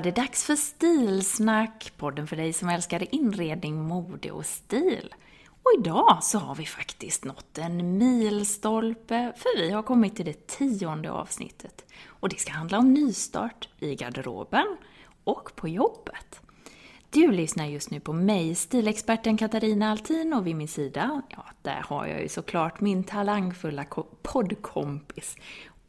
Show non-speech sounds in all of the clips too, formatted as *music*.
Var det dags för Stilsnack, podden för dig som älskar inredning, mode och stil. Och idag så har vi faktiskt nått en milstolpe, för vi har kommit till det tionde avsnittet. Och det ska handla om nystart i garderoben och på jobbet. Du lyssnar just nu på mig, stilexperten Katarina Altin och vid min sida, ja, där har jag ju såklart min talangfulla poddkompis,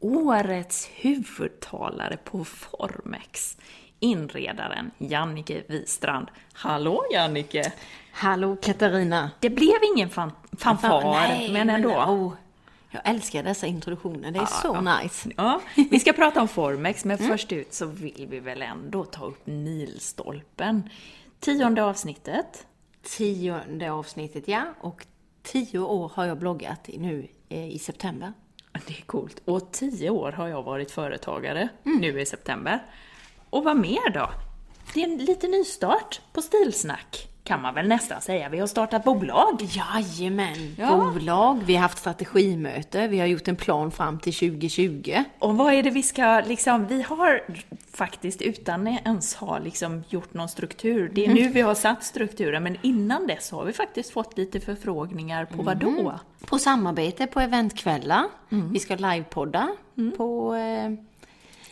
årets huvudtalare på Formex, inredaren Jannike Wistrand. Hallå Jannike! Hallå Katarina! Det blev ingen fan fanfar, Nej, men ändå. oh, jag älskar dessa introduktioner, det är så nice. Ja, vi ska *laughs* prata om Formex, men först ut så vill vi väl ändå ta upp milstolpen. Tionde avsnittet. Tionde avsnittet, ja. Och tio år har jag bloggat nu eh, i september. Det är coolt. Och tio år har jag varit företagare nu i september. Och vad mer då? Det är en liten nystart på Stilsnack, kan man väl nästan säga. Vi har startat bolag. Jajamän! Ja. Bolag, vi har haft strategimöte, vi har gjort en plan fram till 2020. Och vad är det vi ska liksom, vi har faktiskt utan ens ha liksom gjort någon struktur, det är nu vi har satt strukturen, men innan dess har vi faktiskt fått lite förfrågningar på vad då? På samarbete på eventkvällar. Vi ska livepodda på eh,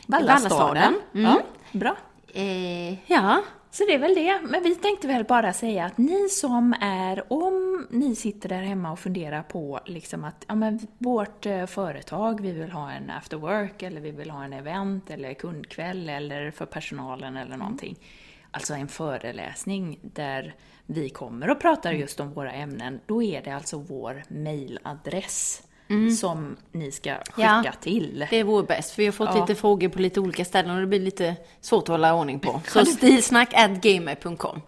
Vallastaden. Mm. Ja, bra. Eh, ja, Så det är väl det. Men vi tänkte väl bara säga att ni som är, om ni sitter där hemma och funderar på liksom att ja, men vårt eh, företag, vi vill ha en after work eller vi vill ha en event eller kundkväll eller för personalen eller någonting. Alltså en föreläsning där vi kommer och pratar just om våra ämnen. Då är det alltså vår mailadress som ni ska skicka Ja. till. det vore bäst. För vi har fått Ja. lite frågor på lite olika ställen och det blir lite svårt att hålla ordning på. *laughs* Så stilsnack.gamer.com.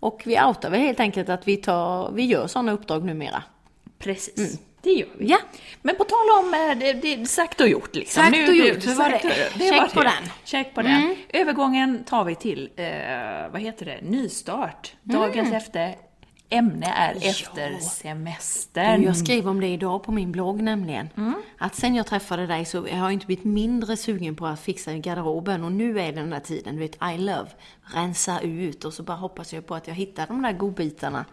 Och vi outar väl helt enkelt att vi, tar, vi gör sådana uppdrag numera. Precis, det gör vi. Ja. Men på tal om, eh, det, det är sagt och gjort liksom. Sagt och det- gjort, hur var det? gjort. Check var på det. den. Check på den. Övergången tar vi till, eh, vad heter det, nystart. Dagens efter ämne är efter semestern. Jag skrev om det idag på min blogg nämligen. Att sen jag träffade dig så har jag inte blivit mindre sugen på att fixa garderoben. Och nu är det den där tiden, du vet, I love. Rensa ut och så bara hoppas jag på att jag hittar de där godbitarna.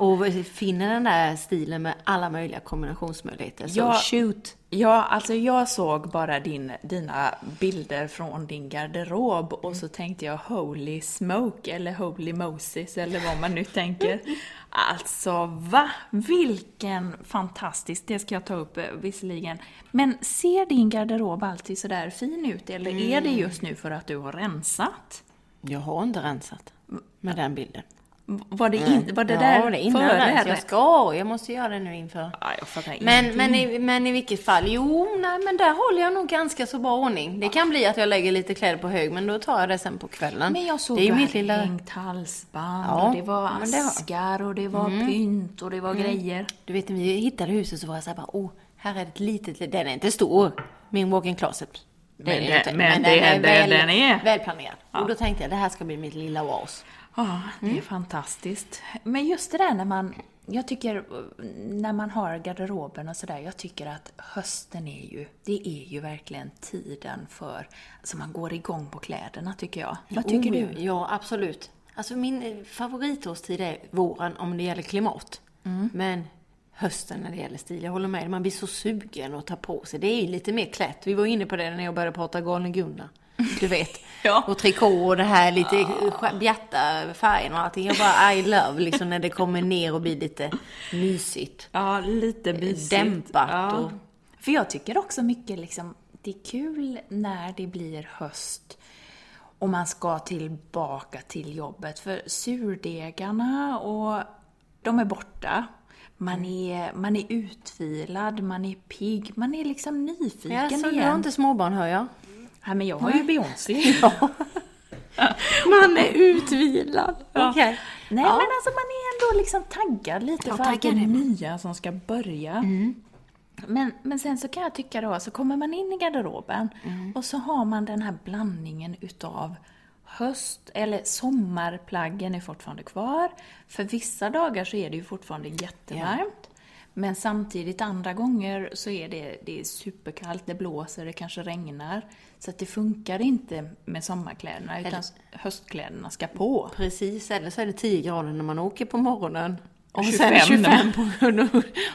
Och finner den där stilen med alla möjliga kombinationsmöjligheter. Så Ja. shoot! Ja, alltså jag såg bara din, dina bilder från din garderob och så tänkte jag Holy Smoke eller Holy Moses eller vad man nu tänker. *laughs* Alltså va? Vilken fantastisk, det ska jag ta upp eh, visserligen. Men ser din garderob alltid sådär fin ut eller är det just nu för att du har rensat? Jag har inte rensat med den bilden. Var det, in, var det ja, där det innan före? eller? Jag ska, jag måste göra det nu inför. Ja, jag fattar Men, men, i, men i vilket fall, jo, nej, men där håller jag nog ganska så bra ordning. Det kan bli att jag lägger lite kläder på hög, men då tar jag det sen på kvällen. Men jag såg det är mitt lilla... hängt halsband Ja, och det var men det var- Mm. askar och det var pynt och det var grejer. Du vet, när vi hittade huset så var jag så här bara, åh, här är ett litet, den är inte stor, min walk-in closet. Det Men är det det- inte, men men det- den är väl, den är- välplanerad. Och då tänkte jag, det här ska bli mitt lilla oas. Ja, det Mm. är fantastiskt. Men just det där när man, jag tycker, när man har garderoben och sådär, jag tycker att hösten är ju, det är ju verkligen tiden för, alltså man går igång på kläderna tycker jag. Vad tycker Oh, du? Ja, absolut. Alltså min eh, favoritårstid är våren om det gäller klimat. Mm. Men hösten när det gäller stil, jag håller med. Man blir så sugen att ta på sig. Det är ju lite mer klätt. Vi var inne på det när jag började prata galne Gunnar. Du vet. *laughs* Ja. Och trikå och det här lite bjärta färgen och allting. Jag bara I love liksom när det kommer ner och blir lite mysigt. Ja, lite mysigt. Dämpat Ja. och- För jag tycker också mycket liksom, det är kul när det blir höst och man ska tillbaka till jobbet. För surdegarna och de är borta. Man är, man är utvilad, man är pigg, man är liksom nyfiken Ja, så du igen. har inte småbarn hör jag. Ja, men jag har ju Beyoncé. *laughs* Man är utvilad. Okej. Nej, Ja. men alltså man är ändå liksom taggad lite Ja, för allt det nya som ska börja. Men, men sen så kan jag tycka då, så kommer man in i garderoben och så har man den här blandningen utav höst, eller sommarplaggen är fortfarande kvar. För vissa dagar så är det ju fortfarande jättevarmt. Men samtidigt andra gånger så är det, det är superkallt, det blåser, det kanske regnar. Så att det funkar inte med sommarkläderna utan höstkläderna ska på. Precis, eller så är det 10 grader när man åker på morgonen. Och 25 sen 25 på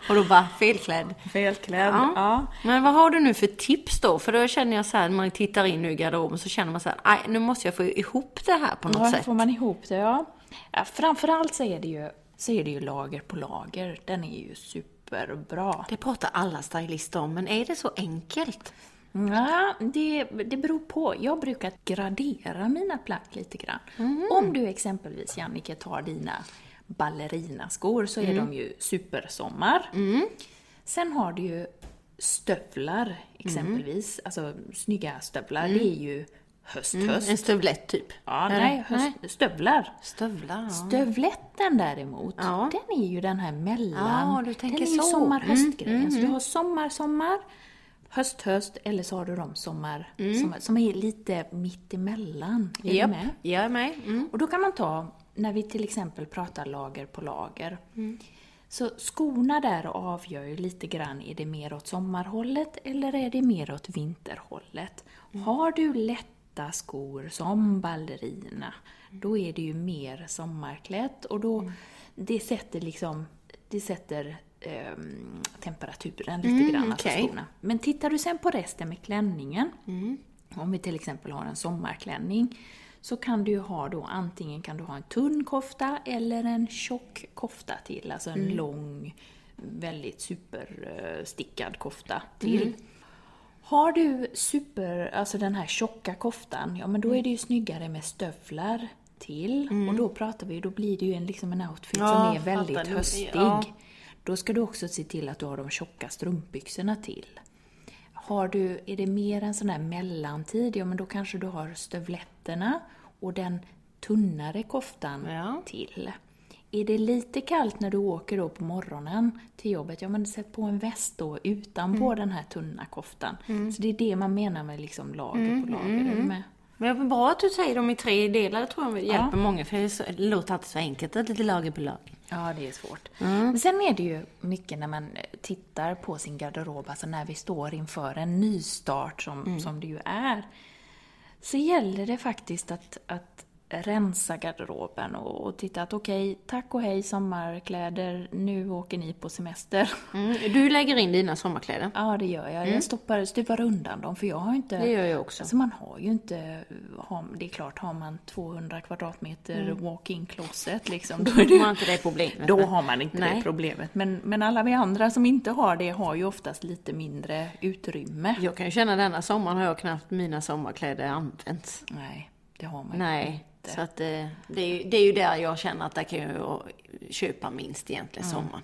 och då bara felklädd. Felklädd, Ja. ja. Men vad har du nu för tips då? För då känner jag så här, när man tittar in nu i garderoben så känner man så här, "Aj, nu måste jag få ihop det här på något Ja, sätt. får man ihop det, ja. ja framförallt så är, det ju, så är det ju lager på lager. Den är ju superbra. Det pratar alla stylister om, men är det så enkelt? Ja, det, det beror på. Jag brukar gradera mina plagg lite grann. Om du exempelvis, Jannike, tar dina ballerinaskor så är de ju supersommar. Sen har du ju stövlar exempelvis, alltså snygga stövlar. Det är ju höst, höst. En stövlett typ? Ja, Eller? nej, höst, stövlar. Stövlar, ja. Stövletten däremot, Ja. den är ju den här mellan... Ja, du tänker den är ju så. sommar-höstgrejen. Mm, Så du har sommar, sommar, höst, höst, eller så har du de sommar, Mm. sommar som är lite mitt emellan. Är Japp, du med? jag är med. Mm. Och då kan man ta, när vi till exempel pratar lager på lager, så skorna där avgör ju lite grann, är det mer åt sommarhållet eller är det mer åt vinterhållet? Har du lätta skor som ballerina, då är det ju mer sommarklätt och då, det sätter liksom, det sätter ehm, temperaturen lite grann, alltså okej. skorna. Men tittar du sen på resten med klänningen, om vi till exempel har en sommarklänning, så kan du ha då antingen kan du ha en tunn kofta eller en tjock kofta till, alltså en lång, väldigt superstickad kofta till. Har du super, alltså den här tjocka koftan, ja men då är det ju snyggare med stövlar till. Och då pratar vi, då blir det ju en, liksom en outfit Ja, som är fattar. väldigt Nu- höstig. ja. Då ska du också se till att du har de tjocka strumpbyxorna till. Har du, är det mer en sån här mellantid, ja men då kanske du har stövletterna och den tunnare koftan Ja. till. Är det lite kallt när du åker då på morgonen till jobbet, ja men sätt på en väst då utanpå Mm. den här tunna koftan. Så det är det man menar med liksom lager på lager, är du med? Men det är bra att du säger dem i tre delar, det tror jag hjälper många. För det, låter alltid så enkelt, att lite lager på lager. Ja, det är svårt. Men sen är det ju mycket när man tittar på sin garderob, alltså när vi står inför en nystart som, som det ju är, så gäller det faktiskt att, att rensa garderoben och, och titta att okej, tack och hej sommarkläder, nu åker ni på semester. *laughs* Mm. Du lägger in dina sommarkläder. Ja, det gör jag. Jag stoppar, stupar undan dem för jag har inte... Det gör jag också. Alltså man har ju inte... Har, det är klart, har man 200 kvadratmeter walk-in closet liksom, *laughs* då är det Då har inte det problemet. då har man inte Nej. det problemet. Men, men alla vi andra som inte har det har ju oftast lite mindre utrymme. Jag kan ju känna denna sommaren har jag knappt mina sommarkläder använt. Nej, det har man ju Nej. Inte. Så att eh, det, är ju, det är ju där jag känner att där kan jag köpa minst egentligen sommaren.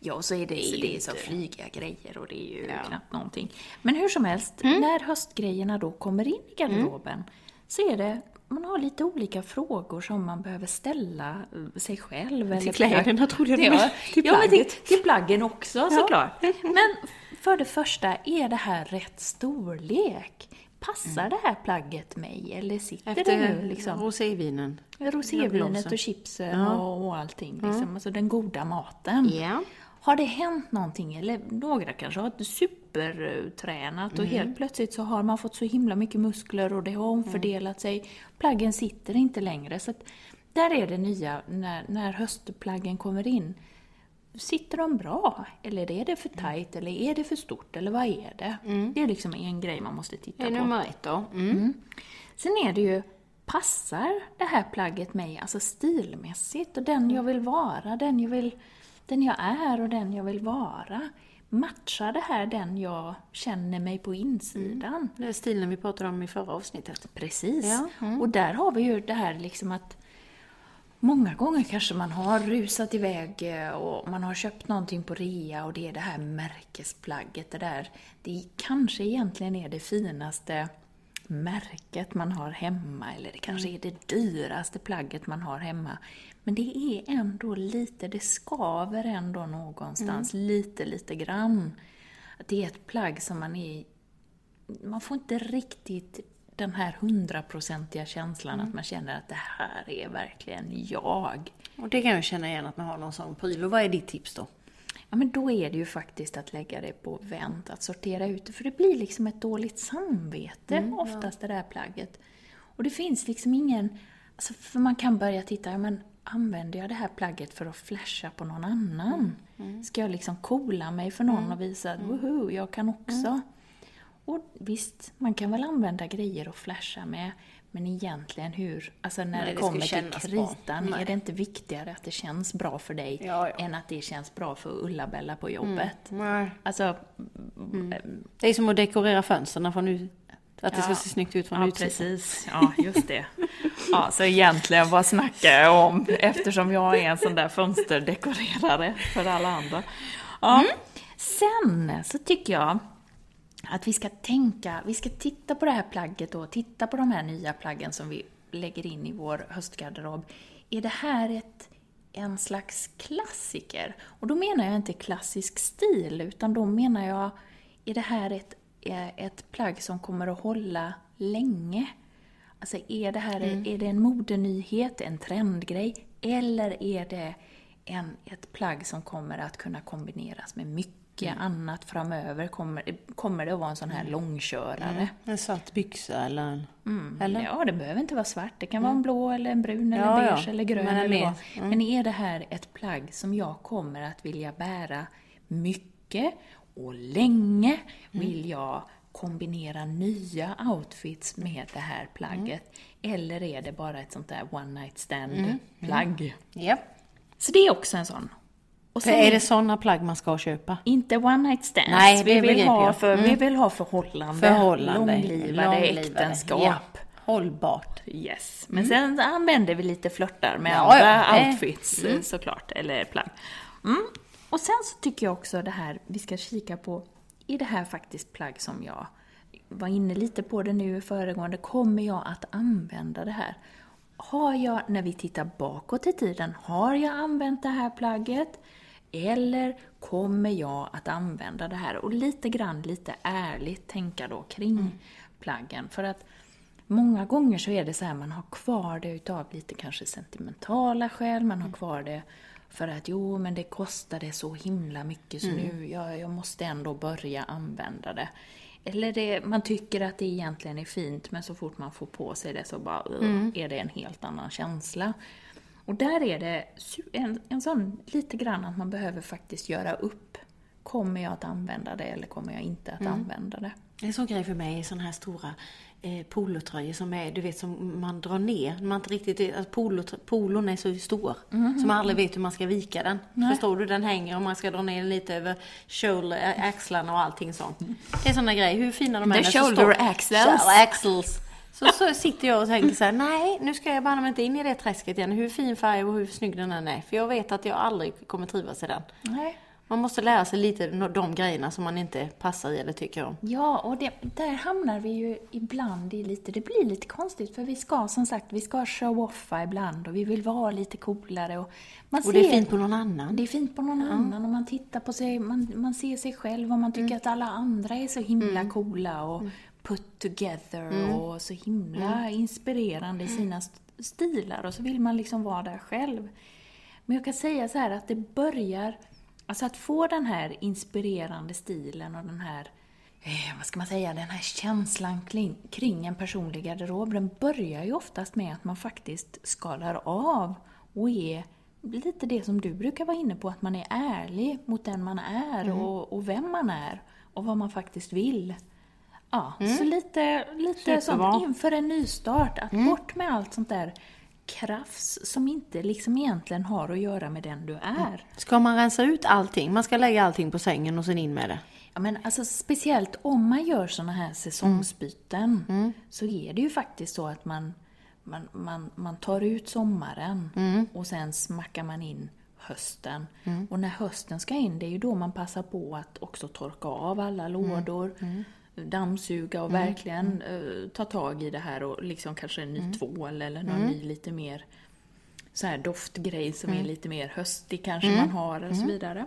Ja, och så är det, så det är så flygiga grejer och det är ju Ja. Mm. knappt någonting. Men hur som helst, när höstgrejerna då kommer in i garderoben så är det man har lite olika frågor som man behöver ställa eh, sig själv. eller kläderna trodde jag ja. Till ja, men till, till plaggen också såklart. *laughs* Men för det första, är det här rätt storlek? Passar det här plagget mig eller sitter det Efter nu liksom? rosévinen. Rosévinet och chipsen och, och allting. Liksom. Alltså den goda maten. Ja. Har det hänt någonting? Eller några kanske har supertränat och Mm. helt plötsligt så har man fått så himla mycket muskler och det har omfördelat sig. Plaggen sitter inte längre. Så där är det nya när, när höstplaggen kommer in. Sitter de bra? Eller är det för tajt? Eller är det för stort? Eller vad är det? Det är liksom en grej man måste titta Det är på. nummer ett då. Mm. Sen är det ju, passar det här plagget mig, alltså stilmässigt, och den jag vill vara, den jag, vill, den jag är och den jag vill vara? Matchar det här den jag känner mig på insidan? Det är stilen vi pratade om i förra avsnittet. Precis. Ja, mm. Och där har vi ju det här liksom att Många gånger kanske man har rusat iväg eh, och man har köpt någonting på rea och det är det här märkesplagget. Det där, det kanske egentligen är det finaste märket man har hemma eller det kanske är det dyraste plagget man har hemma. Men det är ändå lite, det skaver ändå någonstans, lite, lite grann. Att det är ett plagg som man är man får inte riktigt den här hundraprocentiga känslan att man känner att det här är verkligen jag. Och det kan jag känna igen att man har någon sån pryl. Och vad är ditt tips då? Ja, men då är det ju faktiskt att lägga det på vänt, att sortera ut det. För det blir liksom ett dåligt samvete oftast det där plagget. Och det finns liksom ingen... Alltså, för man kan börja titta, ja, men använder jag det här plagget för att flasha på någon annan? Ska jag liksom coola mig för någon och visa att woho, jag kan också? Och visst, man kan väl använda grejer och flasha med, men egentligen hur, alltså när Nej, det det ska kommer till kritan, är det inte viktigare att det känns bra för dig Ja, ja. än att det känns bra för Ulla-Bella på jobbet? Nej. Alltså, Det är som att dekorera fönstren från ut... Att det ska Ja. se snyggt ut från ja utsidan. precis, ja just det. Ja, så egentligen vad snackar jag om eftersom jag är en sån där fönsterdekorerare för alla andra. Ja. Mm. Sen så tycker jag att vi ska tänka, vi ska titta på det här plagget och titta på de här nya plaggen som vi lägger in i vår höstgarderob. Är det här ett, en slags klassiker? Och då menar jag inte klassisk stil, utan då menar jag, är det här ett, ett plagg som kommer att hålla länge? Alltså är det här är det en modenyhet, en trendgrej, eller är det en, ett plagg som kommer att kunna kombineras med mycket annat framöver? Kommer, kommer det att vara en sån här långkörare? En svart byxa eller... en- eller? Mm. Ja, det behöver inte vara svart. Det kan vara en blå eller en brun eller Ja, ja. beige eller grön Men en eller vad. Men är det här ett plagg som jag kommer att vilja bära mycket och länge? Vill jag kombinera nya outfits med det här plagget? Eller är det bara ett sånt där one night stand plagg? Japp. Så det är också en sån. Och sen är det sådana plagg man ska köpa? inte one night stands. Nej, vi, vill ha för, vi Mm. vill ha förhållande, Förhållande. långlivade, äktenskap. Ja. Hållbart. Yes. Men sen använder vi lite flörtar med Ja, andra ja, det- outfits eh, såklart, eller plagg. Mm. Och sen så tycker jag också det här, vi ska kika på, är det här faktiskt plagg som jag var inne lite på det nu i föregående, kommer jag att använda det här? Har jag, när vi tittar bakåt i tiden, har jag använt det här plagget? Eller kommer jag att använda det här? Och lite grann, lite ärligt tänka då kring plaggen. För att Många gånger så är det så här, man har kvar det utav lite kanske sentimentala skäl, man har kvar det för att jo, men det kostade så himla mycket så nu, jag, jag måste ändå börja använda det. Eller det, man tycker att det egentligen är fint, men så fort man får på sig det så bara "Ugh", är det en helt annan känsla. Och där är det en, en sån lite grann att man behöver faktiskt göra upp. Kommer jag att använda det eller kommer jag inte att använda det? En sån grej för mig är såna här stora eh, polotröjor som är, du vet, som man drar ner. Man inte riktigt, att polo, polon är så stor. Så man aldrig vet hur man ska vika den. Förstår du? Den hänger och man ska dra ner den lite över shoulder, ä- axlarna och allting sånt. Det är såna grejer. Hur fina de The är. så shoulder axles. Så, så sitter jag och tänker så här, nej, nu ska jag bara inte in i det träsket igen, hur fin färg och hur snygg den än är. För jag vet att jag aldrig kommer trivas i den. Nej. Man måste lära sig lite de grejerna som man inte passar i eller tycker om. Ja, och det, där hamnar vi ju ibland i lite, det blir lite konstigt för vi ska som sagt, vi ska show-offa ibland och vi vill vara lite coolare. Och, man Och det är fint på någon annan. Det är fint på någon annan och man tittar på sig, man, man ser sig själv och man tycker Mm. att alla andra är så himla coola och put together Mm. och så himla inspirerande i sina st- stilar och så vill man liksom vara där själv. Men jag kan säga så här att det börjar, alltså att få den här inspirerande stilen och den här, eh, vad ska man säga, den här känslan kring, kring en personlig garderob, den börjar ju oftast med att man faktiskt skalar av och är lite det som du brukar vara inne på, att man är ärlig mot den man är och, och vem man är och vad man faktiskt vill. Ja, så lite, lite Superbra. sånt inför en nystart. Att bort med allt sånt där krafs som inte liksom egentligen har att göra med den du är. Ska man rensa ut allting? Man ska lägga allting på sängen och sen in med det? Ja, men alltså speciellt om man gör såna här säsongsbyten Mm. så är det ju faktiskt så att man, man, man, man tar ut sommaren Mm. och sen smackar man in hösten. Och när hösten ska in, det är ju då man passar på att också torka av alla lådor, dammsuga och verkligen eh, ta tag i det här och liksom kanske en ny tvål eller någon ny lite mer så här doftgrej som är lite mer höstig kanske man har och så vidare.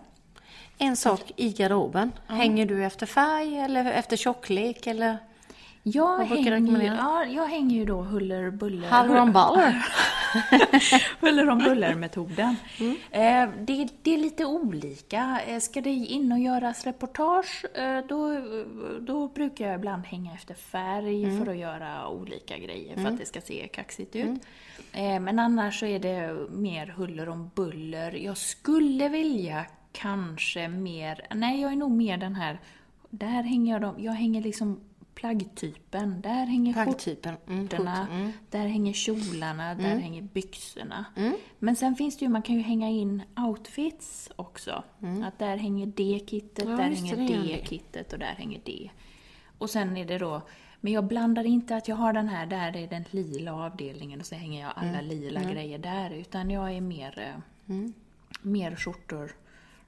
En sak i garderoben. Hänger du efter färg eller efter tjocklek eller? Jag hänger, ja, jag hänger ju då huller buller. *laughs* Huller om buller? huller om buller-metoden. Mm. Eh, det, det är lite olika. Eh, Ska det in och göras reportage, eh, då, då brukar jag ibland hänga efter färg Mm. för att göra olika grejer för att det ska se kaxigt ut. Eh, Men annars så är det mer huller om buller. Jag skulle vilja kanske mer, nej jag är nog mer den här, där hänger jag dem, jag hänger liksom plaggtypen. Där hänger Plaggtypen, mm, skjortorna, skjort, mm. där hänger kjolarna, där hänger byxorna. Men sen finns det ju, man kan ju hänga in outfits också. Att där hänger det kittet, Ja, där hänger det, det gör det det. kittet och där hänger det. Och sen är det då, men jag blandar inte att jag har den här, där är den lila avdelningen och så hänger jag alla lila grejer där. Utan jag är mer, eh, mer skjortor,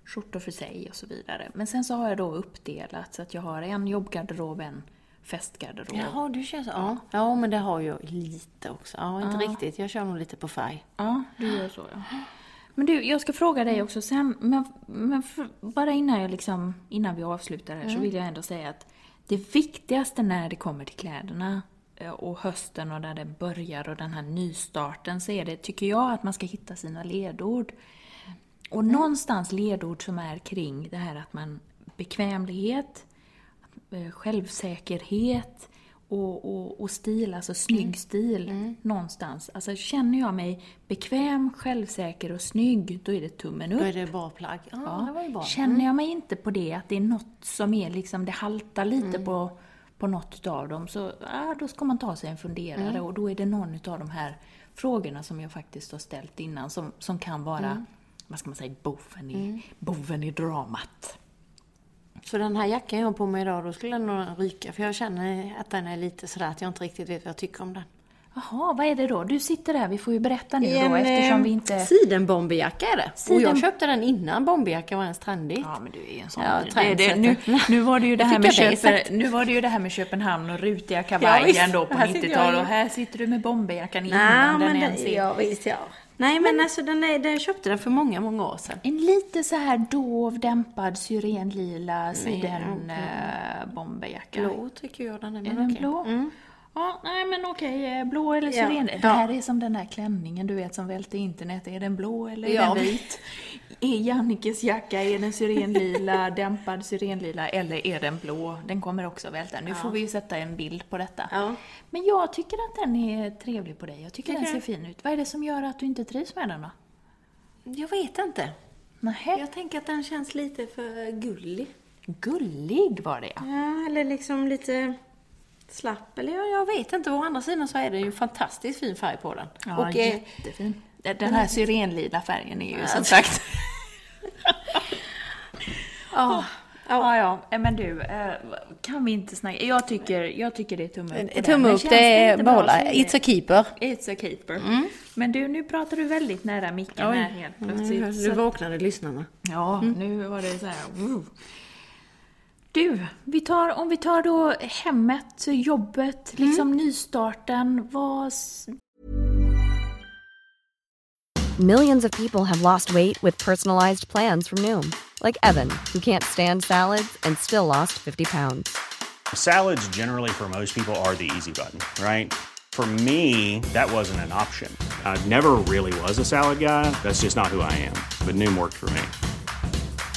skjortor för sig och så vidare. Men sen så har jag då uppdelat så att jag har en jobbgarderob, en festgarderob. Jaha, du kör så. Ja. ja, men det har jag lite också. Ja, inte riktigt. Jag kör nog lite på färg. Ja, du gör så ja. Men du, jag ska fråga dig också sen, men, men för, bara innan, jag liksom, innan vi avslutar här så vill jag ändå säga att det viktigaste när det kommer till kläderna eh, och hösten och där det börjar och den här nystarten så är det, tycker jag, att man ska hitta sina ledord. Och någonstans ledord som är kring det här att man bekvämlighet, självsäkerhet och, och, och stil, alltså snygg stil någonstans. Alltså känner jag mig bekväm, självsäker och snygg, då är det tummen upp. Då är det bra plagg. Ja, det var ju bra. Känner jag mig inte på det, att det är något som är liksom, det haltar lite Mm. på, på något utav dem, så ja, då ska man ta sig en funderare Mm. och då är det någon utav de här frågorna som jag faktiskt har ställt innan som, som kan vara, Mm. vad ska man säga, boven i, boven i dramat. Så den här jackan jag har på mig idag, då skulle den nog ryka. För jag känner att den är lite sådär att jag inte riktigt vet vad jag tycker om den. Jaha, vad är det då? Du sitter där, vi får ju berätta nu då eftersom vi inte... Sidenbomberjacka är det. Och Siden- jag köpte den innan bomberjacka var ens trendigt. Ja, men du är en sån. Ja, det, det, nu, nu, var det ju det här med Köpen, nu var det ju det här med Köpenhamn och rutiga Ja, kavajen visst. då på Här sitter 90-talet jag och här sitter du med bomberjackan Nej, innan den men ens är... ja, visst ja. Nej, men, alltså den, den köpte den för många, många år sedan. En lite så här dov, dämpad syrenlila siden blå. äh, bomberjacka. Blå tycker jag den är. Är men den blå? Mm. Ja, nej men okej, eh, blå eller Ja. syren. Det Ja. här är som den där klänningen du vet som välte internet. Är den blå eller är Ja. den vit? Är Jannikes jacka, är den syrenlila, *laughs* dämpad syrenlila eller är den blå? Den kommer också välta. Nu får vi ju sätta en bild på detta. Ja. Men jag tycker att den är trevlig på dig. Jag tycker den Tycker ser fin ut. Vad är det som gör att du inte trivs med den då? Jag vet inte. Nähä? Jag tänker att den känns lite för gullig. Gullig var det ja. Ja, eller liksom lite slapp. Eller jag, jag vet inte. Å andra sidan så är det ju en fantastiskt fin färg på den. Ja, och, eh, jättefin. Den den här syrenlila färgen är ju som sagt... *laughs* ja, Ja, ja, eh, men du, eh, kan vi inte snacka? Jag tycker, jag tycker det är tumme upp. Tumme upp, det är behålla. It's a keeper. It's a keeper. Men du, nu pratar du väldigt nära micken här helt plötsligt. Nu, att- vaknade lyssnarna. Ja, nu var det så här. wow. Du, vi tar, om vi tar då hemmet, jobbet, mm. liksom nystarten. Vad... Millions of people have lost weight with personalized plans from Noom, like Evan, who can't stand salads and still lost 50 pounds. Salads, generally, for most people, are the easy button, right? For me, that wasn't an option. I never really was a salad guy. That's just not who I am. But Noom worked for me.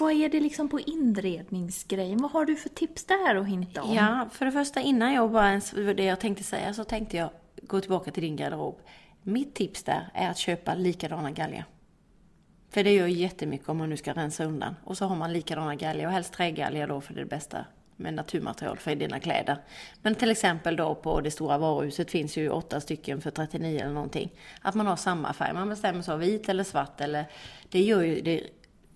Vad är det liksom på inredningsgrejen? Vad har du för tips där att hinta om? Ja, för det första innan jag bara ens, det jag tänkte säga så tänkte jag gå tillbaka till din garderob. Mitt tips där är att köpa likadana galgar. För det gör jättemycket om man nu ska rensa undan. Och så har man likadana galgar och helst trägalgar då för det är det bästa med naturmaterial för dina kläder. Men till exempel då på det stora varuhuset finns ju åtta stycken för 39 eller någonting. Att man har samma färg. Man bestämmer sig av vit eller svart eller det gör ju det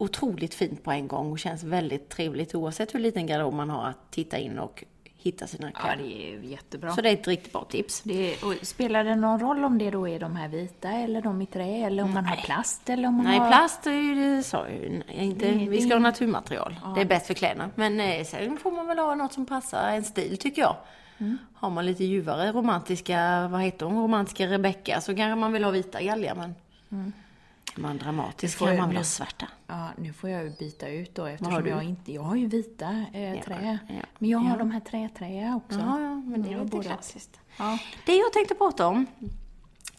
otroligt fint på en gång och känns väldigt trevligt oavsett hur liten garderob man har att titta in och hitta sina Ja, kläder. det är jättebra. Så det är ett riktigt bra tips. Det, och spelar det någon roll om det då är de här vita eller de i trä eller om man har plast eller om man Nej, har... plast är ju, det sa jag ju inte. Det- Vi det- ska ha naturmaterial. Det är bäst för kläderna. Men eh, sen får man väl ha något som passar en stil tycker jag. Mm. Har man lite ljuvare romantiska, vad heter hon, romantiska Rebecca så kanske man vill ha vita galgar men är man dramatisk får kan man ha svarta. Ja, nu får jag ju byta ut då eftersom har du? jag inte... Jag har ju vita eh, trä. ja, Men jag har ja. de här träträa också. Ja, ja, men det är lite klassiskt. Ja. Det jag tänkte prata om,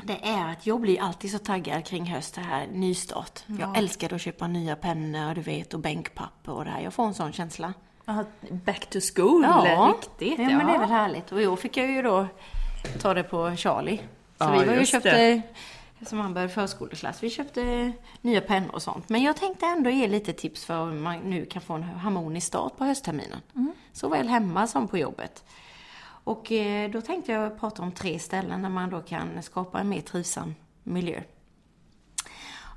det är att jag blir alltid så taggad kring höst, det här nystart. Jag älskar att köpa nya pennor, du vet, och bänkpapper och det här. Jag får en sån känsla. Ja, back to school, riktigt. Ja, men det är väl härligt. Och i år fick jag ju då ta det på Charlie. Så Ja, vi var ju köpte, det. Som han började förskoleklass, vi köpte nya pennor och sånt. Men jag tänkte ändå ge lite tips för hur man nu kan få en harmonisk start på höstterminen. Såväl hemma som på jobbet. Och eh, då tänkte jag prata om tre ställen där man då kan skapa en mer trivsam miljö.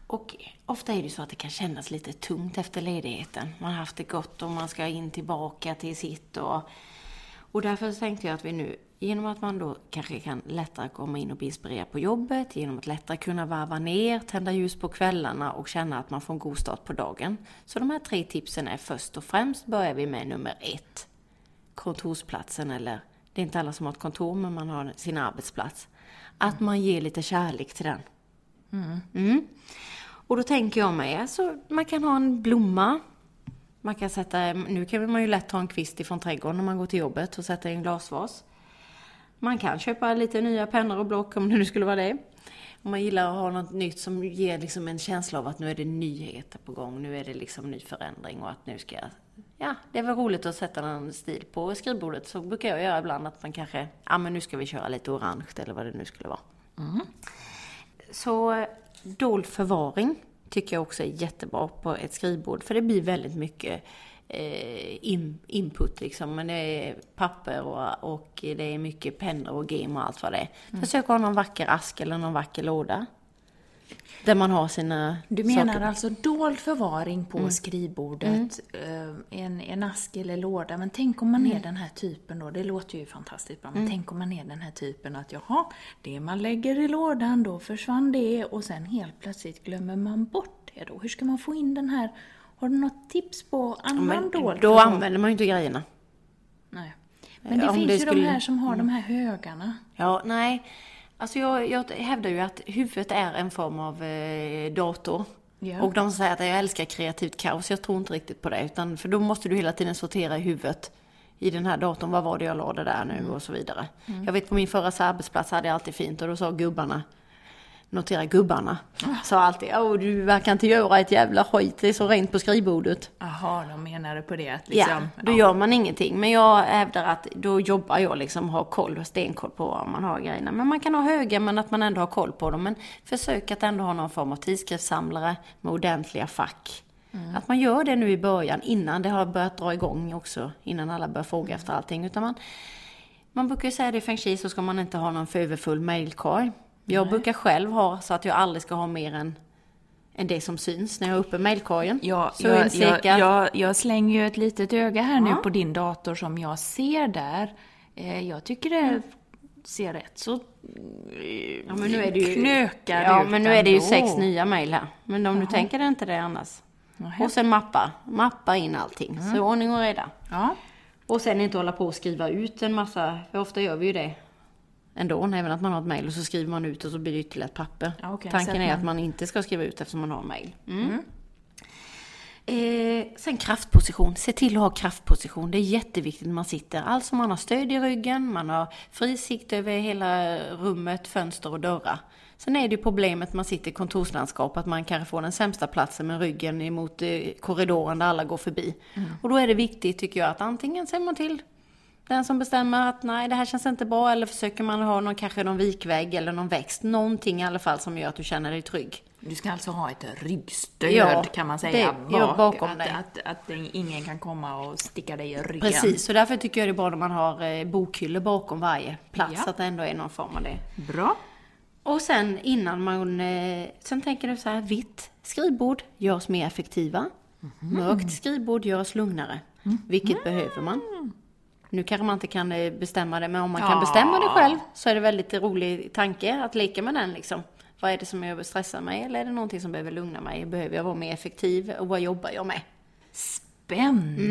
Och ofta är det så att det kan kännas lite tungt efter ledigheten. Man har haft det gott och man ska in tillbaka till sitt och... Och därför tänkte jag att vi nu, genom att man då kanske kan lättare komma in och bli inspirerad på jobbet, genom att lättare kunna varva ner, tända ljus på kvällarna och känna att man får en god start på dagen. Så de här tre tipsen är först och främst börjar vi med nummer ett. Kontorsplatsen eller, det är inte alla som har ett kontor men man har sin arbetsplats. Att man ger lite kärlek till den. Mm. Och då tänker jag mig, alltså, man kan ha en blomma. Man kan sätta, nu kan man ju lätt ta en kvist ifrån trädgården när man går till jobbet och sätta i en glasvas. Man kan köpa lite nya pennor och block om det nu skulle vara det. Om man gillar att ha något nytt som ger liksom en känsla av att nu är det nyheter på gång, nu är det liksom ny förändring och att nu ska jag... Ja, det är väl roligt att sätta en stil på skrivbordet. Så brukar jag göra ibland att man kanske, ja men nu ska vi köra lite orange eller vad det nu skulle vara. Så dold förvaring tycker jag också är jättebra på ett skrivbord. För det blir väldigt mycket eh, in, input liksom. Men det är papper och, och det är mycket pennor och gem och allt vad det är. Försök ha någon vacker ask eller någon vacker låda. Där man har sina Du menar saker. alltså dold förvaring på skrivbordet, eh, en, en ask eller låda. Men tänk om man är den här typen då, det låter ju fantastiskt bra, men tänk om man är den här typen att jaha, det man lägger i lådan, då försvann det och sen helt plötsligt glömmer man bort det då. Hur ska man få in den här, har du något tips på annan Men dold då använder man ju inte grejerna. Nej. Men det Om finns det ju de skulle- här som har de här högarna. Ja, nej. Alltså jag, jag hävdar ju att huvudet är en form av eh, dator. Ja. Och de säger att jag älskar kreativt kaos. Jag tror inte riktigt på det. Utan, för då måste du hela tiden sortera i huvudet. I den här datorn, vad var det jag la det där nu och så vidare. Jag vet på min förra arbetsplats hade jag alltid fint och då sa gubbarna, notera gubbarna, sa alltid, åh du verkar inte göra ett jävla skit, det är så rent på skrivbordet. Jaha, de menade på det att Ja, liksom... då gör man ingenting. Men jag hävdar att då jobbar jag liksom, har koll, stenkoll på var man har grejerna. Men man kan ha höga men att man ändå har koll på dem. Men försök att ändå ha någon form av tidskriftssamlare med ordentliga fack. Att man gör det nu i början innan det har börjat dra igång också. Innan alla börjar fråga efter allting. Utan man, man brukar ju säga det i feng shui så ska man inte ha någon för överfull mailkorg. Jag brukar själv ha så att jag aldrig ska ha mer än, än det som syns när jag har uppe mailkorgen. Ja, så jag, jag, jag, jag slänger ju ett litet öga här nu Ja. på din dator som jag ser där. Eh, jag tycker det ser rätt så Ja, men nu är det ju... knökad Ja, men nu är det ju ändå. sex nya mejl här. Men om du tänker dig inte det annars. Och sen mappa. Mappa in allting. Så ordning och reda. Ja. Och sen inte hålla på och skriva ut en massa, för ofta gör vi ju det ändå, även att man har ett mejl och så skriver man ut och så blir det ytterligare ett papper. Okej, så Tanken är man- att man inte ska skriva ut eftersom man har mejl. Mm. Eh, sen kraftposition. Se till att ha kraftposition. Det är jätteviktigt när man sitter. Alltså man har stöd i ryggen, man har fri sikt över hela rummet, fönster och dörrar. Sen är det ju problemet man sitter i kontorslandskap att man kanske får den sämsta platsen med ryggen emot eh, korridoren där alla går förbi. Och då är det viktigt tycker jag att antingen ser man till den som bestämmer att nej det här känns inte bra eller försöker man ha någon, kanske någon vikvägg eller någon växt. Någonting i alla fall som gör att du känner dig trygg. Du ska alltså ha ett ryggstöd Ja, kan man säga. det- ja, bakom att, dig. Att, att, ingen kan komma och sticka dig i ryggen. Precis, så därför tycker jag det är bra när man har eh, bokhyllor bakom varje plats. Ja. Att det ändå är någon form av det. Bra. Och sen innan man... Eh, sen tänker du så här, vitt skrivbord görs mer effektiva. Mörkt skrivbord görs lugnare. Vilket behöver man. Nu kanske man inte kan eh, bestämma det, men om man kan Ja. bestämma det själv så är det väldigt rolig tanke att leka med den liksom. Vad är det som jag stressar mig eller är det någonting som behöver lugna mig? Behöver jag vara mer effektiv och vad jobbar jag med? Spännande!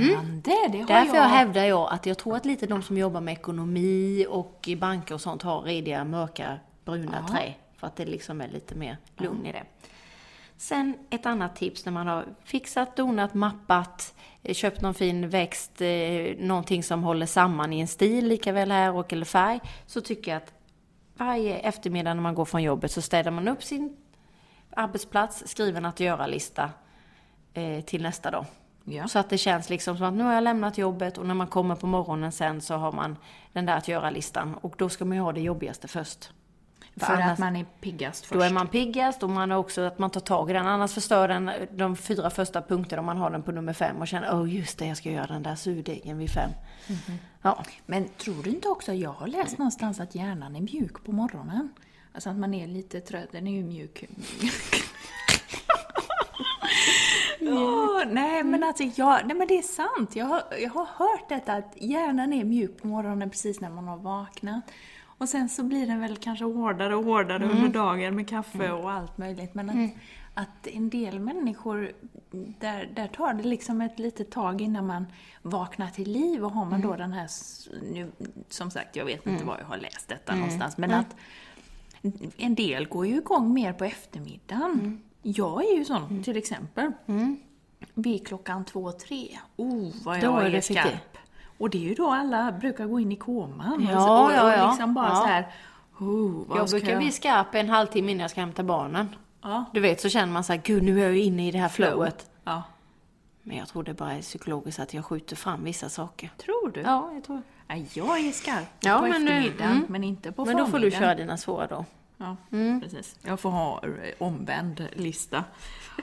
Det har Därför jag... hävdar jag att jag tror att lite de som jobbar med ekonomi och i banker och sånt har rediga, mörka, bruna trä. För att det liksom är lite mer lugn i det. Sen ett annat tips när man har fixat, donat, mappat, eh, köpt någon fin växt, eh, någonting som håller samman i en stil, lika väl här och eller färg. Så tycker jag att varje eftermiddag när man går från jobbet så städar man upp sin arbetsplats, skriver en att göra-lista eh, till nästa dag. Ja. Så att det känns liksom som att nu har jag lämnat jobbet och när man kommer på morgonen sen så har man den där att göra-listan. Och då ska man ju ha det jobbigaste först. För annars- att man är piggast först. Då är man piggast och man är också att man tar tag i den. Annars förstör den de fyra första punkterna om man har den på nummer fem och känner åh oh, just det, jag ska göra den där surdegen vid fem. Ja. Men tror du inte också, jag har läst någonstans att hjärnan är mjuk på morgonen. Alltså att man är lite trött, den är ju mjuk. *laughs* Ja, nej men alltså jag, nej men det är sant. Jag har, jag har hört detta att hjärnan är mjuk på morgonen precis när man har vaknat. Och sen så blir den väl kanske hårdare och hårdare under dagen med kaffe och allt möjligt. Men att, att en del människor, där, där tar det liksom ett litet tag innan man vaknar till liv. Och har man då den här, nu, som sagt jag vet inte var jag har läst detta någonstans, men att en del går ju igång mer på eftermiddagen. Jag är ju sån till exempel. Vid klockan två, tre. Oh, vad Då jag är är, effektivt. skarp. Och det är ju då alla brukar gå in i koman. Ja, och, ja, ja. och liksom bara Ja. så här. Oh, Jag brukar bli skarp en halvtimme innan jag ska hämta barnen. Ja. Du vet, så känner man så här, gud nu är jag inne i det här flowet. Ja. Men jag tror det bara är psykologiskt att jag skjuter fram vissa saker. Tror du? Ja, jag tror Nej, jag är skarp Ja, på men nu- eftermiddagen, mm. men inte på Men då får du förmiddagen. köra dina svåra då. Ja, precis. Jag får ha eh, omvänd lista.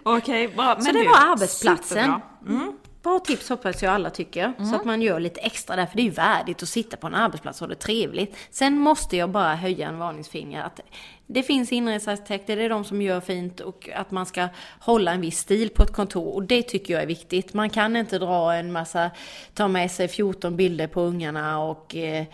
Okej, bra. Så men det du, var arbetsplatsen. Mm. Bra tips hoppas jag alla tycker. Så att man gör lite extra där, för det är ju värdigt att sitta på en arbetsplats och ha det trevligt. Sen måste jag bara höja en varningsfinger att det finns inredningsarkitekter, det är de som gör fint och att man ska hålla en viss stil på ett kontor och det tycker jag är viktigt. Man kan inte dra en massa, ta med sig 14 bilder på ungarna och... Eh,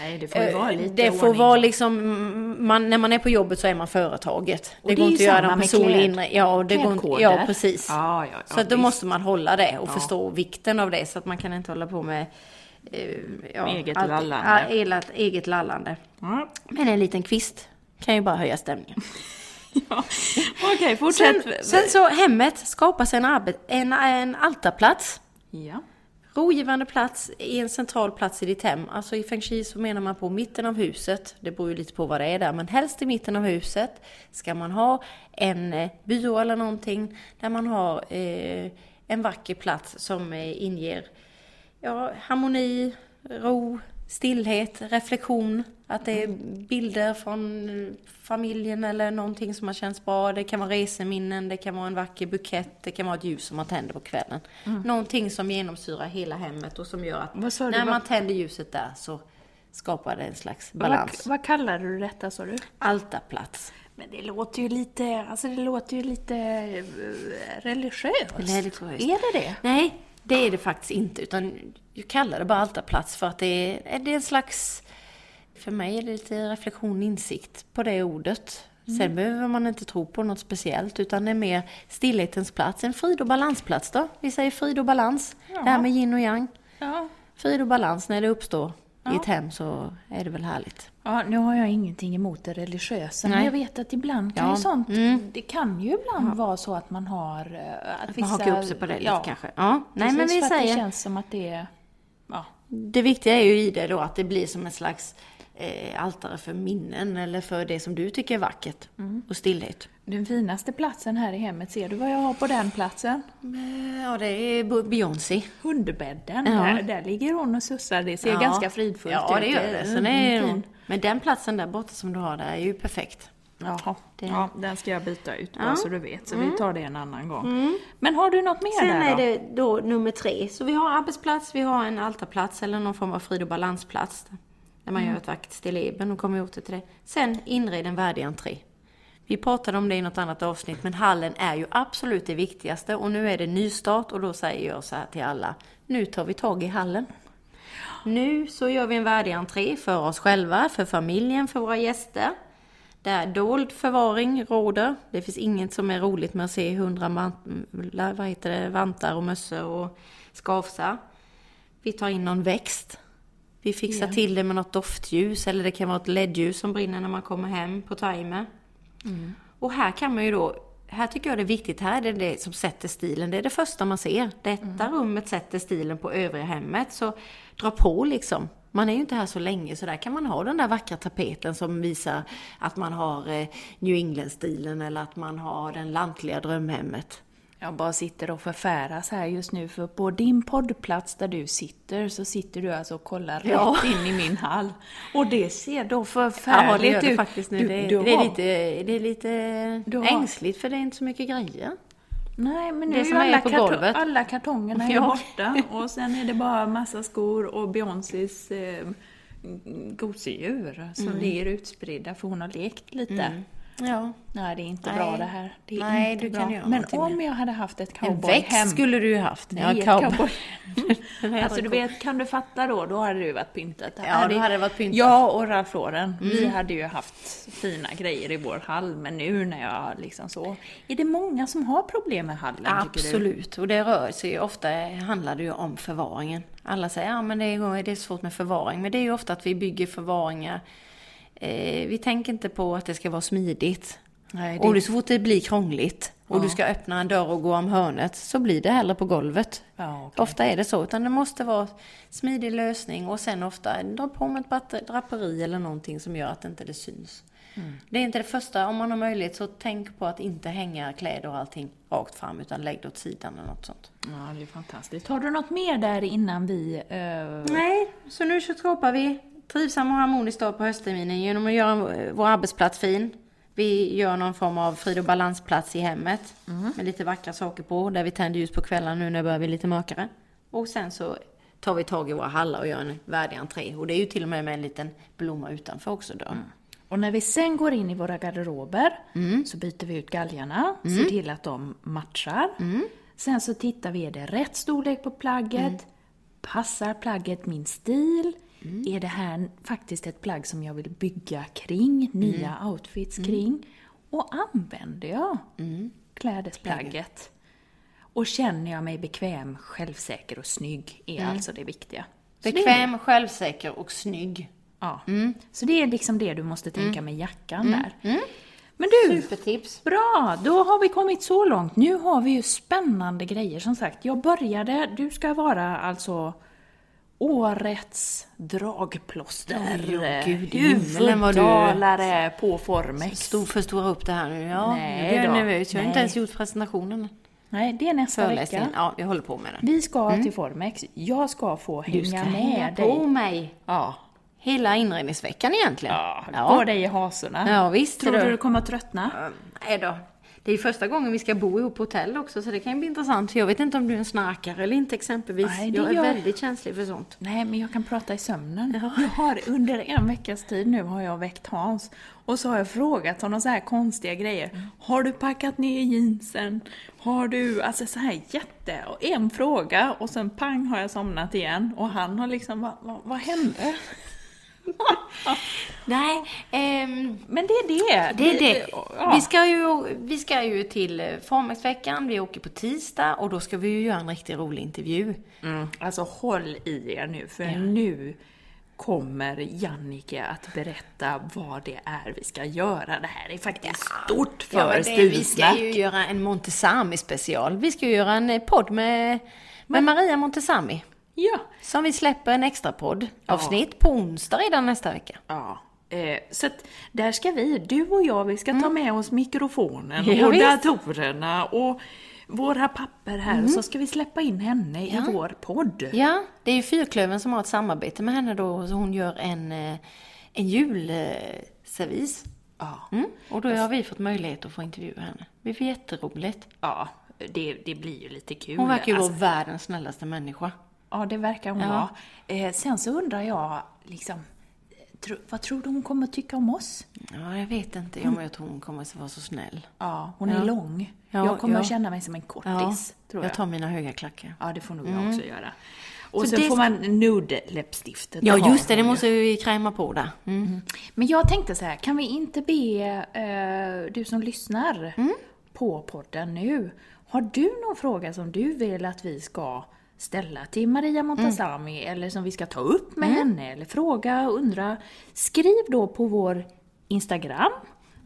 Nej, det får ju vara lite Det får ordning. vara liksom, man, när man är på jobbet så är man företaget. Och det det går inte att göra med personlig inre... Ja, det går inte, ja, precis. Ja, ja, ja, så då måste man hålla det och förstå vikten av det så att man kan inte hålla på med... eh, ja, Eget allt- lallande. Eget, eget lallande. Ja. Men en liten kvist kan ju bara höja stämningen. *laughs* Ja. Okej, fortsätt. Sen, sen så hemmet skapas en, arbet, en, en altarplats. Ja. Rogivande plats i en central plats i ditt hem. Alltså i feng shui så menar man på mitten av huset. Det beror ju lite på vad det är där. Men helst i mitten av huset ska man ha en eh, byrå eller någonting där man har eh, en vacker plats som eh, inger ja, harmoni, ro, stillhet, reflektion. Att det är bilder från familjen eller någonting som har känts bra. Det kan vara reseminnen, det kan vara en vacker bukett, det kan vara ett ljus som man tänder på kvällen. Någonting som genomsyrar hela hemmet och som gör att du, när vad- man tänder ljuset där så skapar det en slags balans. Vad, vad kallar du detta sa du? Altarplats. Men det låter ju lite, alltså det låter ju lite eh, religiöst. Religiöst. Är det det? Nej, det är det faktiskt inte. Utan jag kallar det bara altarplats för att det är, det är en slags... För mig är det lite reflektion, insikt på det ordet. Sen behöver man inte tro på något speciellt, utan det är mer stillhetens plats. En frid och balansplats då. Vi säger frid och balans. Det här med yin och yang. Ja. Frid och balans, när det uppstår i ett hem så är det väl härligt. Ja, nu har jag ingenting emot det religiösa, men Nej. jag vet att ibland kan Ja, ju sånt, mm. det kan ju ibland vara så att man har... eh, Att, Att man hakar upp sig på det lite kanske. Ja, nej precis, men vi för att det säger... känns som att det är... Ja. Det viktiga är ju i det då att det blir som en slags eh, altare för minnen eller för det som du tycker är vackert och stillhet. Den finaste platsen här i hemmet, ser du vad jag har på den platsen? Eh, Ja, det är Beyoncé. Hundbädden, Ja. där, där ligger hon och sussar. Det ser Ja. ganska fridfullt ut. Ja, det gör det. Sen Mm, är fin. Men den platsen där borta som du har där är ju perfekt. Jaha, Det- ja, den ska jag byta ut bara Ja. så du vet. Så vi tar det en annan gång. Men har du något mer Sen där är då? det då nummer tre. Så vi har arbetsplats, vi har en altarplats eller någon form av frid och balansplats. Där man gör ett vackert stilleben och kommer åter till det. Sen inred en värdig entré. Vi pratade om det i något annat avsnitt, men hallen är ju absolut det viktigaste. Och nu är det nystart och då säger jag så här till alla. Nu tar vi tag i hallen. Nu så gör vi en värdig entré för oss själva, för familjen, för våra gäster. Där dold förvaring råder. Det finns inget som är roligt med att se hundra vad heter det, vantar och mössor och skavsar. Vi tar in någon växt. Vi fixar till det med något doftljus eller det kan vara ett ledljus som brinner när man kommer hem på timer. Och här kan man ju då, här tycker jag det är viktigt, här är det det som sätter stilen. Det är det första man ser. Detta rummet sätter stilen på övriga hemmet. Så dra på liksom. Man är ju inte här så länge så där kan man ha den där vackra tapeten som visar att man har eh, New England-stilen eller att man har den lantliga drömhemmet. Jag bara sitter och förfäras här just nu för på din poddplats där du sitter så sitter du alltså och kollar Ja. rätt in i min hall. Och det ser då Ja, förfärligt gör det ut. faktiskt nu. Du- det, du det, är lite, det är lite Du ängsligt för det är inte så mycket grejer. Nej, men nu Det är ju är alla, på karto- alla kartongerna är Ja. borta *laughs* och sen är det bara massa skor och Beyoncés eh, gosedjur som Mm. ligger utspridda för hon har lekt lite. Ja. Nej, det är inte Nej. bra det här. Det är Nej, inte du bra. kan göra Men om med. jag hade haft ett En cowboyhem. växt skulle du ju haft. Nej, ett cowboy. cowboy. *laughs* alltså du vet, kan du fatta då? Då hade det ju varit pyntat. Ja, då hade det varit pyntat. Jag och Ralph Lauren, vi Mm. hade ju haft fina grejer i vår hall. Men nu när jag liksom så... Är det många som har problem med hallen? Absolut, och det rör sig ju ofta, handlar det ju om förvaringen. Alla säger, ja men det är, det är svårt med förvaring. Men det är ju ofta att vi bygger förvaringar. Eh, vi tänker inte på att det ska vara smidigt. Nej, det- Och det, så fort det blir krångligt och du ska öppna en dörr och gå om hörnet så blir det hellre på golvet. Ja, okej. Ofta är det så, utan det måste vara smidig lösning och sen ofta dra på med ett draperi eller någonting som gör att inte det syns. Mm. Det är inte det första, om man har möjlighet så tänk på att inte hänga kläder och allting rakt fram utan lägg det åt sidan eller något sånt. Ja, det är fantastiskt. Har du något mer där innan vi... eh, Nej, så nu så skapar vi trivsam och harmonisk dag på höstterminen genom att göra vår arbetsplats fin. Vi gör någon form av frid och balansplats i hemmet med lite vackra saker på, där vi tänder ljus på kvällarna nu när det börjar bli lite mörkare. Och sen så tar vi tag i våra hallar och gör en värdig entré. Och det är ju till och med med en liten blomma utanför också dörren. Och när vi sen går in i våra garderober Mm. så byter vi ut galgarna, ser till att de matchar. Mm. Sen så tittar vi, är det rätt storlek på plagget? Mm. Passar plagget min stil? Mm. Är det här faktiskt ett plagg som jag vill bygga kring, nya Mm. outfits kring? Och använder jag Mm. klädesplagget? Och känner jag mig bekväm, självsäker och snygg är alltså det viktiga. Mm. Bekväm, självsäker och snygg. Ja. Mm. Så det är liksom det du måste tänka med jackan där. Men du, Supertips. bra! Då har vi kommit så långt. Nu har vi ju spännande grejer som sagt. Jag började, du ska vara alltså årets dragplåster. Oj, åh, gud Huvudtalare på Formex. Stor förstora upp det här nu. Ja, Nej nu blir jag nervös. Jag har inte ens gjort presentationen. Nej, det är nästa vecka. Ja, jag håller på med den. Vi ska till Formex. Jag ska få hänga Du ska med hänga dig. på mig. Ja. Hela inredningsveckan egentligen. Ja, Gå dig i hasorna. Ja, visst, Tror du. du du kommer att tröttna? Nej då. Det är första gången vi ska bo ihop på hotell också, så det kan ju bli intressant. Jag vet inte om du är en snarkare eller inte exempelvis. Nej, jag är gör- väldigt känslig för sånt. Nej, men jag kan prata i sömnen. Jag har, under en veckas tid nu har jag väckt Hans och så har jag frågat honom så här konstiga grejer. Har du packat ner jeansen? Har du, alltså så här jätte, och en fråga och sen pang har jag somnat igen och han har liksom, vad, vad, vad hände? *laughs* Nej, ehm, Men det är det. det är det. Ja. Vi ska ju, vi ska ju till eh, Formexveckan, vi åker på tisdag och då ska vi ju göra en riktigt rolig intervju. Mm, alltså håll i er nu, för nu kommer Jannike att berätta vad det är vi ska göra. Det här är faktiskt stort för Ja, det, vi ska ju göra en Montesami special. Vi ska ju göra en podd med, med Maria Montesami. Ja. Som vi släpper en extra podd avsnitt på onsdag redan nästa vecka. Ja. Eh, så att där ska vi, du och jag, vi ska ta med oss mikrofonen Mm. Ja, och visst. datorerna och våra papper här och så ska vi släppa in henne i vår podd. Mm. Ja, det är ju Fyrklövern som har ett samarbete med henne då, så hon gör en, eh, en julservis. Ja. Mm. Och då har vi fått möjlighet att få intervjua henne. Det blir jätteroligt. Ja, det, det blir ju lite kul. Hon verkar ju Alltså, vara världens snällaste människa. Ja, det verkar hon Ja. vara. Eh, sen så undrar jag, liksom, tro, vad tror du hon kommer tycka om oss? Ja, jag vet inte. Jag, jag tror hon kommer att vara så snäll. Ja, hon Ja. är lång. Ja, jag kommer att känna mig som en kortis, tror jag. jag tar mina höga klackar. Ja, det får nog jag också göra. Och Så det får man nude-läppstiftet. Ja, just det. Det måste vi kräma på där. Mm. Men jag tänkte så här, kan vi inte be eh, du som lyssnar Mm. på podden nu, har du någon fråga som du vill att vi ska ställa till Maria Montazami Mm. eller som vi ska ta upp med henne eller fråga, undra, skriv då på vår Instagram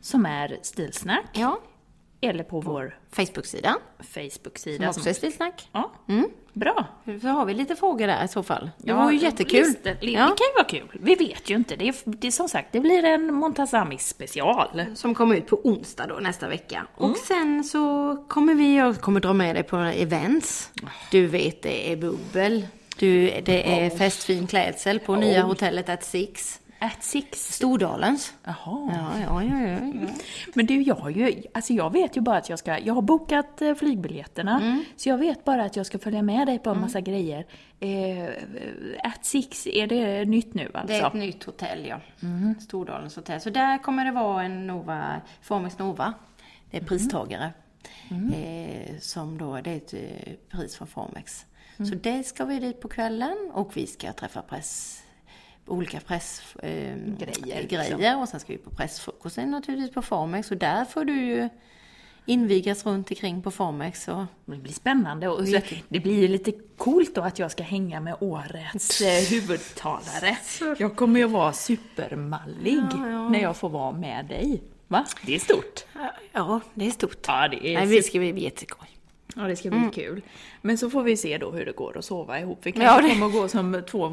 som är Stilsnack Ja. Eller på vår Facebook-sida, Facebook-sida. som också är Stilsnack. Ja, bra. Så har vi lite frågor där i så fall. Det Ja, vore ju jättekul. Det, det Ja. kan ju vara kul. Vi vet ju inte. Det är, det är som sagt, det blir en Montazami special. Som kommer ut på onsdag då nästa vecka. Mm. Och sen så kommer vi, jag kommer dra med dig på några events. Du vet, det är bubbel. Du, det är festfin klädsel på nya hotellet at Six. At six. Stordalens. Jaha. Ja, ja, ja, ja. Men du, jag har ju, alltså jag vet ju bara att jag ska, jag har bokat eh, flygbiljetterna, Mm. så jag vet bara att jag ska följa med dig på en massa grejer. Eh, at Six, är det nytt nu alltså? Det är ett nytt hotell, ja. Stordalens hotell. Så där kommer det vara en Nova, Formex Nova. Det är pristagare. Eh, som då, det är ett eh, pris från Formex. Så det ska vi dit på kvällen och vi ska träffa press olika pressgrejer. Eh, Grejer, grejer. Och sen ska vi på pressfrukosten naturligtvis på Formex. Och där får du ju invigas runt omkring på Formex. Och, Det blir spännande och så, det blir ju lite coolt då att jag ska hänga med årets eh, *laughs* huvudtalare. Jag kommer ju vara supermallig när jag får vara med dig. Va? Det är stort. ja, det är stort. Ja, det är Nej, det ska bli jättekul. Ja, det ska bli kul. Men så får vi se då hur det går att sova ihop. Vi kanske Ja, det- kommer att gå som två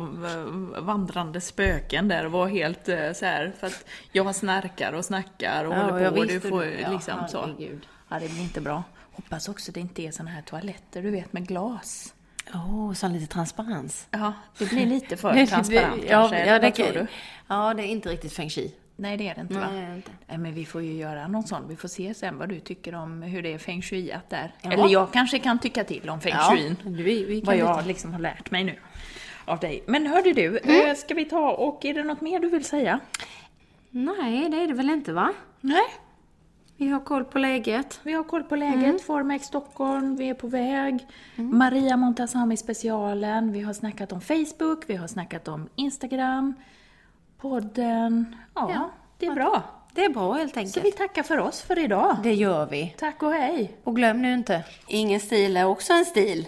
vandrande spöken där och vara helt eh, så här för att jag snarkar och snackar och Ja, håller på och du får det. Ja, liksom så. herregud. Ja, det blir inte bra. Hoppas också det inte är såna här toaletter, du vet med glas. Åh, oh, så lite transparens. Ja, det blir lite för *laughs* transparent kanske. Ja, ja, det, Vad tror du? Ja, det är inte riktigt feng shui. Nej, det är det inte va? Nej, är det inte. Nej, men vi får ju göra någon sån. Vi får se sen vad du tycker om hur det är feng shuiat där. Ja. Eller jag kanske kan tycka till om feng Ja, shuin. vi- vi kan vad jag liksom har lärt mig nu av dig. Men hörde du, Mm. eh, ska vi ta och är det något mer du vill säga? Nej, det är det väl inte va? Nej, Vi har koll på läget. vi har koll på läget. Formex Stockholm, vi är på väg. Maria Montazami specialen. Vi har snackat om Facebook, vi har snackat om Instagram, podden. Ja, Ja. det är bra. Det är bra helt Så enkelt. vi tackar för oss för idag. Det gör vi. Tack och hej. Och glöm nu inte, ingen stil är också en stil.